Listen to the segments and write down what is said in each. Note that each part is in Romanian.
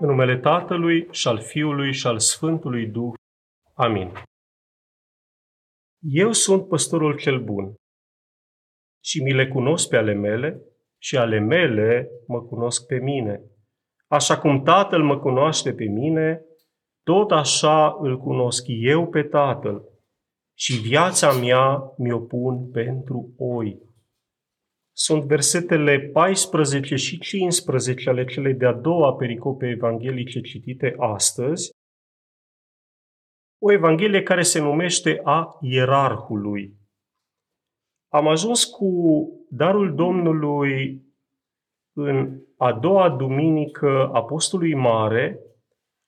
În numele Tatălui și al Fiului și al Sfântului Duh. Amin. Eu sunt păstorul cel bun și mi le cunosc pe ale mele și ale mele mă cunosc pe mine. Așa cum Tatăl mă cunoaște pe mine, tot așa îl cunosc eu pe Tatăl și viața mea mi-o pun pentru oi. Sunt versetele 14 și 15 ale celei de-a doua pericope evanghelice citite astăzi, o evanghelie care se numește a ierarhului. Am ajuns cu darul Domnului în a doua duminică Apostolului Mare,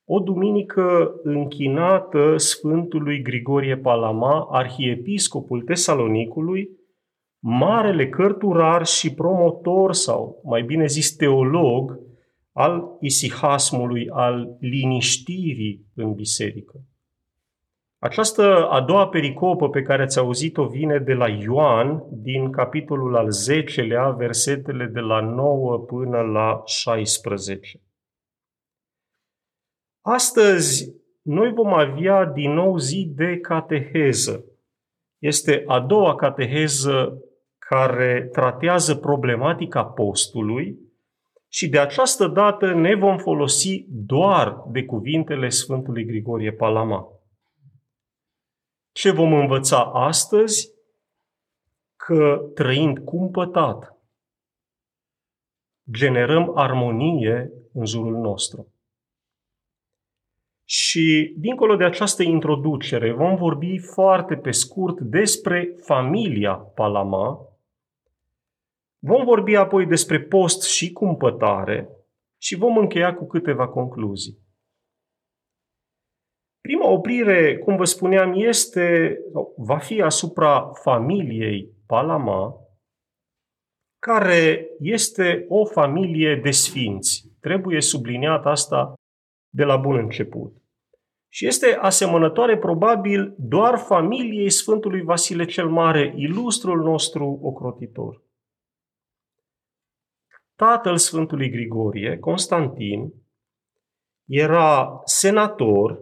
o duminică închinată Sfântului Grigorie Palama, arhiepiscopul Tesalonicului, marele cărturar și promotor, sau mai bine zis teolog, al isihasmului, al liniștirii în biserică. Această a doua pericopă pe care ați auzit-o vine de la Ioan, din capitolul al 10-lea, versetele de la 9 până la 16. Astăzi, noi vom avea din nou zi de cateheză. Este a doua cateheză care tratează problematica postului și de această dată ne vom folosi doar de cuvintele Sfântului Grigorie Palama. Ce vom învăța astăzi? Că trăind cumpătat, generăm armonie în jurul nostru. Și dincolo de această introducere, vom vorbi foarte pe scurt despre familia Palama. Vom vorbi apoi despre post și cumpătare și vom încheia cu câteva concluzii. Prima oprire, cum vă spuneam, este, va fi asupra familiei Palama, care este o familie de sfinți. Trebuie subliniat asta de la bun început. Și este asemănătoare probabil doar familiei Sfântului Vasile cel Mare, ilustrul nostru ocrotitor. Tatăl Sfântului Grigorie, Constantin, era senator,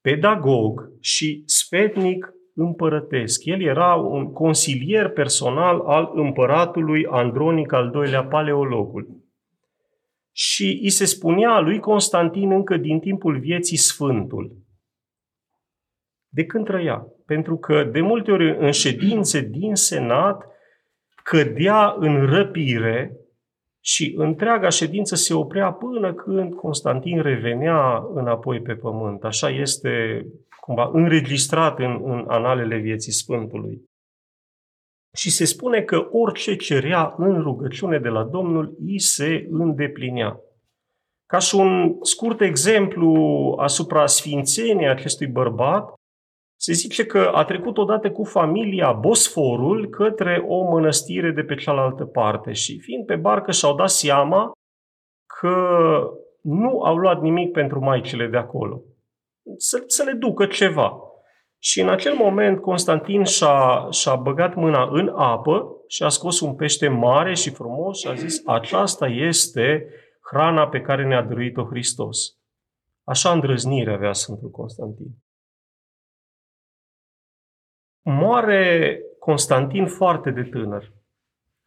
pedagog și sfetnic împărătesc. El era un consilier personal al împăratului Andronic al II-lea, paleologul și îi se spunea lui Constantin încă din timpul vieții Sfântul. De când trăia? Pentru că de multe ori în ședințe din Senat cădea în răpire și întreaga ședință se oprea până când Constantin revenea înapoi pe pământ. Așa este cumva înregistrat în, în analele vieții Sfântului. Și se spune că orice cerea în rugăciune de la Domnul, îi se îndeplinea. Ca și un scurt exemplu asupra sfințeniei acestui bărbat, se zice că a trecut odată cu familia Bosforul către o mănăstire de pe cealaltă parte și fiind pe barcă și-au dat seama că nu au luat nimic pentru maicile de acolo. Să, să le ducă ceva. Și în acel moment Constantin și-a, și-a băgat mâna în apă și a scos un pește mare și frumos și a zis aceasta este hrana pe care ne-a dăruit-o Hristos. Așa îndrăznire avea Sfântul Constantin. Moare Constantin foarte de tânăr.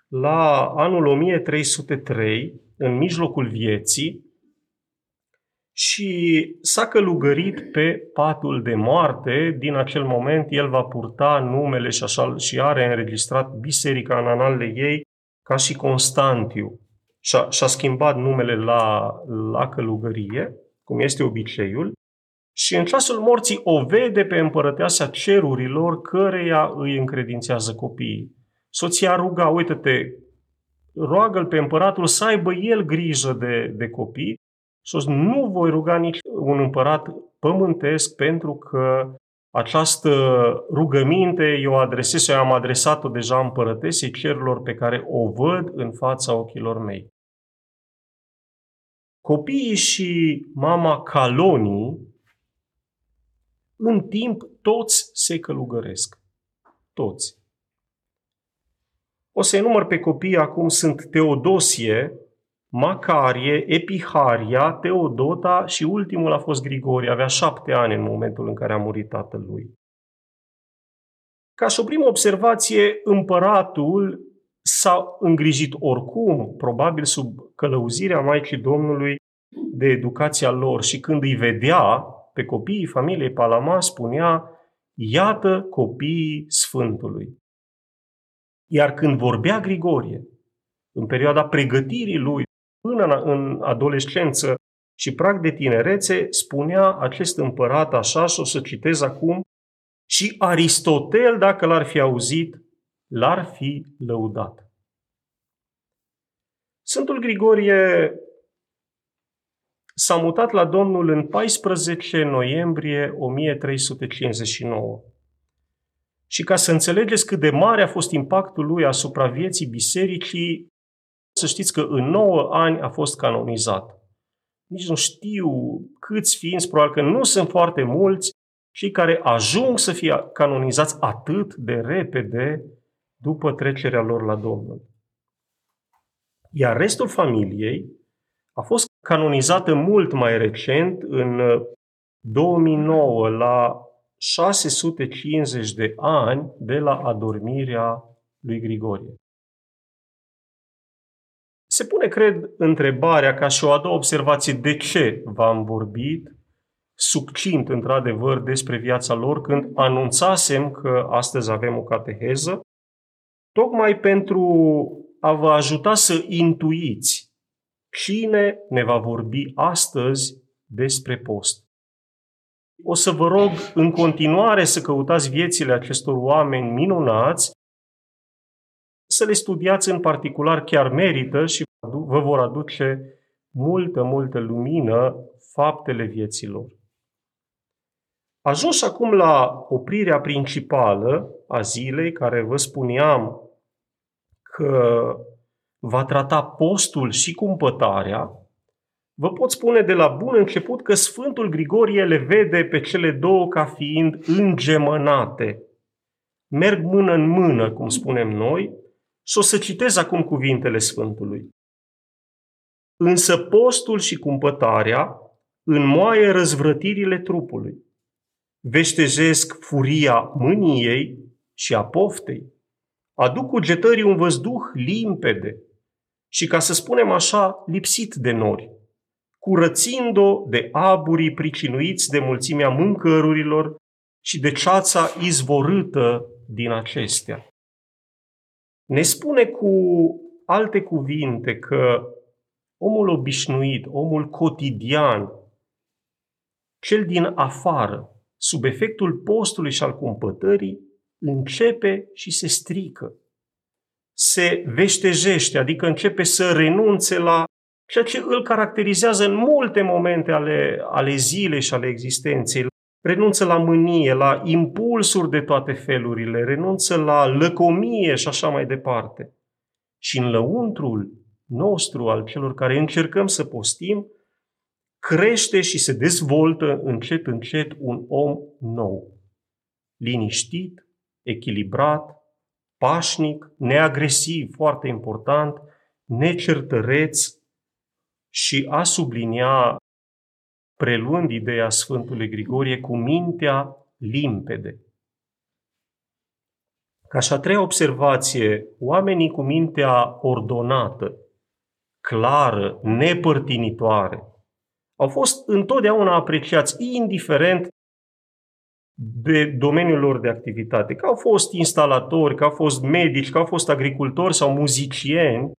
La anul 1303, în mijlocul vieții, și s-a călugărit pe patul de moarte. Din acel moment el va purta numele și, așa, și are înregistrat biserica în analele ei ca și Constantiu. Și-a, și-a schimbat numele la, la călugărie, cum este obiceiul, și în ceasul morții o vede pe împărăteasa cerurilor căreia îi încredințează copiii. Soția ruga, uite-te, roagă-l pe împăratul să aibă el grijă de, de copii și nu voi ruga nici un împărat pământesc pentru că această rugăminte eu adresez și am adresat-o deja împărătesei cerurilor pe care o văd în fața ochilor mei. Copiii și mama Calonii în timp toți se călugăresc. Toți. O să-i număr pe copii acum sunt Teodosie, Macarie, Epiharia, Teodota și ultimul a fost Grigorie. Avea șapte ani în momentul în care a murit tatălui. Ca și o primă observație, împăratul s-a îngrijit oricum, probabil sub călăuzirea Maicii Domnului, de educația lor și când îi vedea pe copiii familiei Palama, spunea, iată copiii Sfântului. Iar când vorbea Grigorie, în perioada pregătirii lui, până în adolescență și prag de tinerețe, spunea acest împărat așa, și o să citez acum, și Aristotel, dacă l-ar fi auzit, l-ar fi lăudat. Sfântul Grigorie s-a mutat la Domnul în 14 noiembrie 1359. Și ca să înțelegeți cât de mare a fost impactul lui asupra vieții bisericii, să știți că în 9 ani a fost canonizat. Nici nu știu câți ființi, probabil că nu sunt foarte mulți, cei care ajung să fie canonizați atât de repede după trecerea lor la Domnul. Iar restul familiei a fost canonizată mult mai recent, în 2009, la 650 de ani de la adormirea lui Grigorie. Se pune, cred, întrebarea ca și o a doua observație, de ce v-am vorbit succint, într-adevăr, despre viața lor când anunțasem că astăzi avem o cateheză, tocmai pentru a vă ajuta să intuiți cine ne va vorbi astăzi despre post. O să vă rog în continuare să căutați viețile acestor oameni minunați, să le studiați în particular, chiar merită și vă vor aduce multă, multă lumină faptele vieților. Ajuns acum la oprirea principală a zilei, care vă spuneam că va trata postul și cumpătarea, vă pot spune de la bun început că Sfântul Grigorie le vede pe cele două ca fiind îngemănate. Merg mână în mână, cum spunem noi, și o să citez acum cuvintele Sfântului. Însă postul și cumpătarea înmoaie răzvrătirile trupului veștejesc furia mâniei și a poftei, aduc cugetării un văzduh limpede și, ca să spunem așa, lipsit de nori, curățind-o de aburii pricinuiți de mulțimea mâncărurilor și de ceața izvorâtă din acestea. Ne spune cu alte cuvinte că omul obișnuit, omul cotidian, cel din afară, sub efectul postului și al cumpătării, începe și se strică. Se veștejește, adică începe să renunțe la ceea ce îl caracterizează în multe momente ale, ale zilei și ale existenței. Renunță la mânie, la impulsuri de toate felurile, renunță la lăcomie și așa mai departe. Și în lăuntrul nostru, al celor care încercăm să postim, crește și se dezvoltă încet, încet un om nou. Liniștit, echilibrat, pașnic, neagresiv, foarte important, necertăreț și a sublinia, preluând ideea Sfântului Grigorie, cu mintea limpede. Ca și a treia observație, oamenii cu mintea ordonată, clară, nepărtinitoare, au fost întotdeauna apreciați, indiferent de domeniul lor de activitate. Că au fost instalatori, că au fost medici, că au fost agricultori sau muzicieni,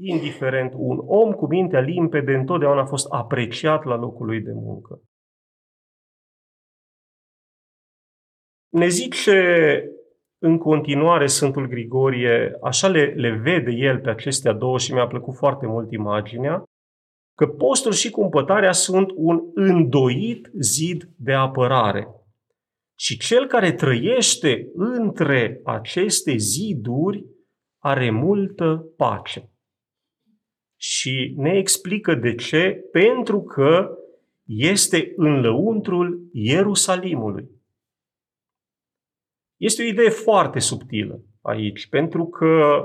indiferent, un om cu mintea limpede întotdeauna a fost apreciat la locul lui de muncă. Ne zice în continuare Sfântul Grigorie, așa le, le vede el pe acestea două și mi-a plăcut foarte mult imaginea, că postul și cumpătarea sunt un îndoit zid de apărare. Și cel care trăiește între aceste ziduri are multă pace. Și ne explică de ce, pentru că este în lăuntrul Ierusalimului. Este o idee foarte subtilă aici, pentru că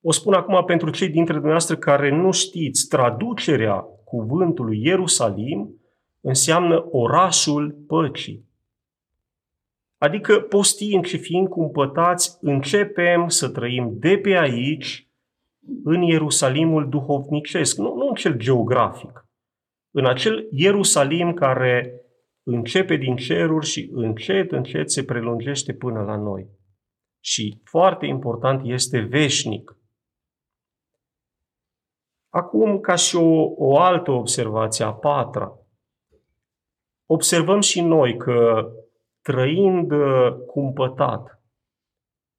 O spun acum pentru cei dintre dumneavoastră care nu știți, traducerea cuvântului Ierusalim înseamnă orașul păcii. Adică postiind și fiind cumpătați, începem să trăim de pe aici în Ierusalimul duhovnicesc, nu, nu în cel geografic, în acel Ierusalim care începe din ceruri și încet, încet se prelungește până la noi. Și foarte important este veșnic. Acum, ca și o, o altă observație, a patra, observăm și noi că trăind uh, cumpătat,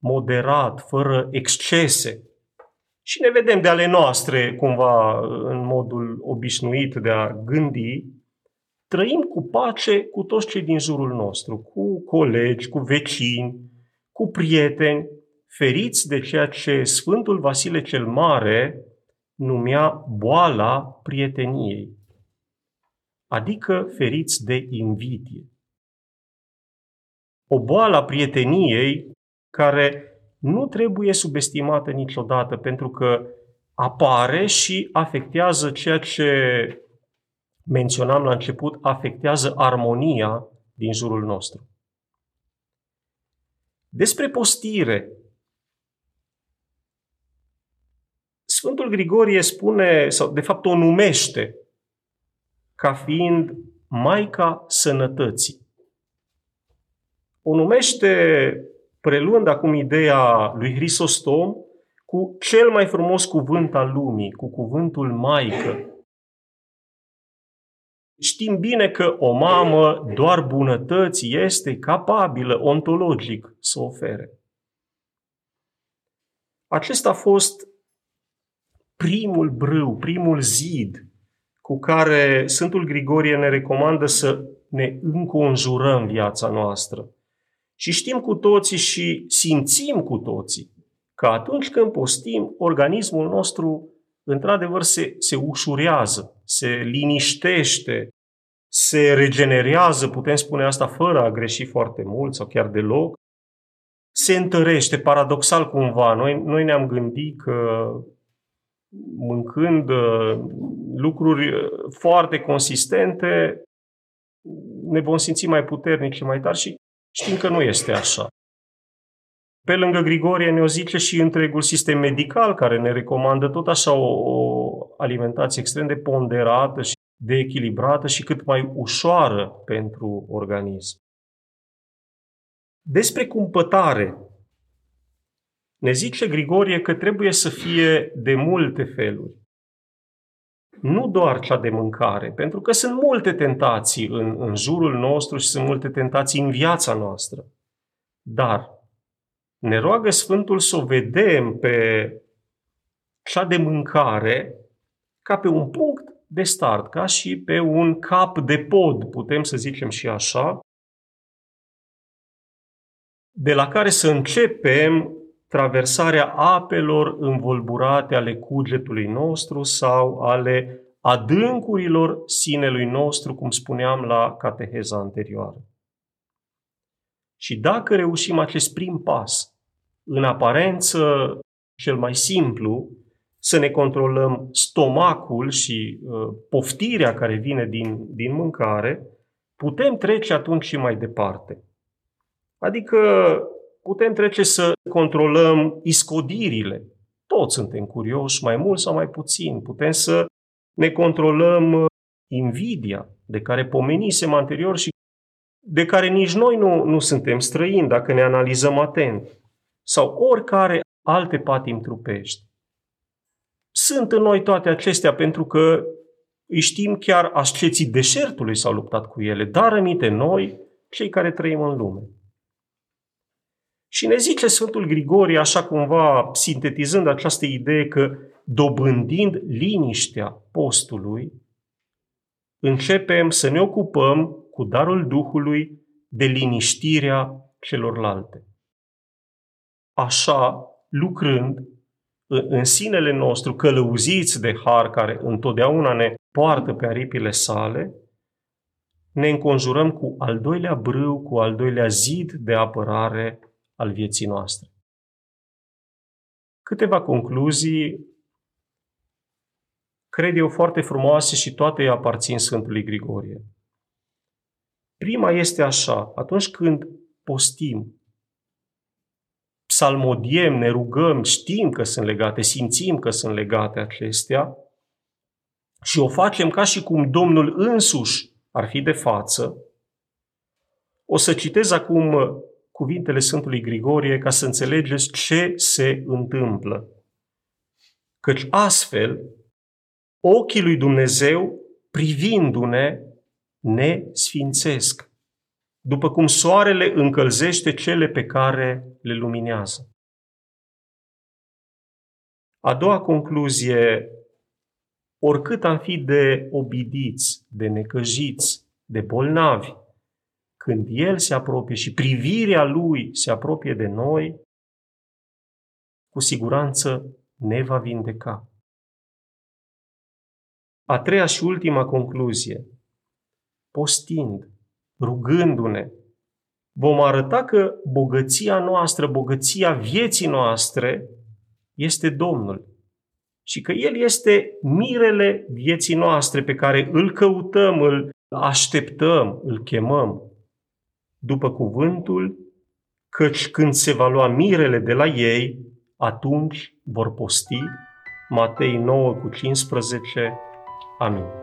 moderat, fără excese, și ne vedem de ale noastre, cumva, în modul obișnuit de a gândi, trăim cu pace cu toți cei din jurul nostru, cu colegi, cu vecini, cu prieteni, feriți de ceea ce Sfântul Vasile cel Mare numea boala prieteniei, adică feriți de invidie. O boală a prieteniei care nu trebuie subestimată niciodată, pentru că apare și afectează ceea ce menționam la început, afectează armonia din jurul nostru. Despre postire. Sfântul Grigorie spune, sau de fapt o numește, ca fiind Maica Sănătății. O numește preluând acum ideea lui Hristostom cu cel mai frumos cuvânt al lumii, cu cuvântul Maică. Știm bine că o mamă doar bunătăți este capabilă ontologic să ofere. Acesta a fost primul brâu, primul zid cu care Sfântul Grigorie ne recomandă să ne înconjurăm viața noastră. Și știm cu toții și simțim cu toții că atunci când postim, organismul nostru într-adevăr se, se ușurează, se liniștește, se regenerează, putem spune asta fără a greși foarte mult sau chiar deloc, se întărește, paradoxal cumva. Noi, noi ne-am gândit că mâncând uh, lucruri uh, foarte consistente, ne vom simți mai puternici și mai tari și Știm că nu este așa. Pe lângă Grigorie ne-o zice și întregul sistem medical care ne recomandă tot așa o, o alimentație extrem de ponderată și de echilibrată și cât mai ușoară pentru organism. Despre cumpătare, ne zice Grigorie că trebuie să fie de multe feluri. Nu doar cea de mâncare, pentru că sunt multe tentații în, în jurul nostru și sunt multe tentații în viața noastră. Dar ne roagă Sfântul să o vedem pe cea de mâncare ca pe un punct de start, ca și pe un cap de pod, putem să zicem și așa, de la care să începem traversarea apelor învolburate ale cugetului nostru sau ale adâncurilor sinelui nostru, cum spuneam la cateheza anterioară. Și dacă reușim acest prim pas, în aparență cel mai simplu, să ne controlăm stomacul și uh, poftirea care vine din, din mâncare, putem trece atunci și mai departe. Adică putem trece să controlăm iscodirile. Toți suntem curioși, mai mult sau mai puțin. Putem să ne controlăm uh, invidia, de care pomenisem anterior și de care nici noi nu, nu suntem străini dacă ne analizăm atent. Sau oricare alte patim trupești. Sunt în noi toate acestea pentru că îi știm chiar asceții deșertului s-au luptat cu ele, dar rămite noi, cei care trăim în lume. Și ne zice Sfântul Grigorie, așa cumva sintetizând această idee că dobândind liniștea postului, începem să ne ocupăm cu darul Duhului de liniștirea celorlalte. Așa, lucrând în sinele nostru, călăuziți de har care întotdeauna ne poartă pe aripile sale, ne înconjurăm cu al doilea brâu, cu al doilea zid de apărare al vieții noastre. Câteva concluzii, cred eu, foarte frumoase și toate aparțin Sfântului Grigorie. Prima este așa, atunci când postim, psalmodiem, ne rugăm, știm că sunt legate, simțim că sunt legate acestea și o facem ca și cum Domnul însuși ar fi de față, o să citez acum cuvintele Sfântului Grigorie ca să înțelegeți ce se întâmplă. Căci astfel, ochii lui Dumnezeu, privindu-ne, ne sfințesc, după cum soarele încălzește cele pe care le luminează. A doua concluzie, oricât am fi de obidiți, de necăjiți, de bolnavi, când El se apropie și privirea Lui se apropie de noi, cu siguranță ne va vindeca. A treia și ultima concluzie. Postind, rugându-ne, vom arăta că bogăția noastră, bogăția vieții noastre este Domnul. Și că El este mirele vieții noastre pe care îl căutăm, îl așteptăm, îl chemăm după cuvântul, căci când se va lua mirele de la ei, atunci vor posti. Matei 9 cu 15. Amin.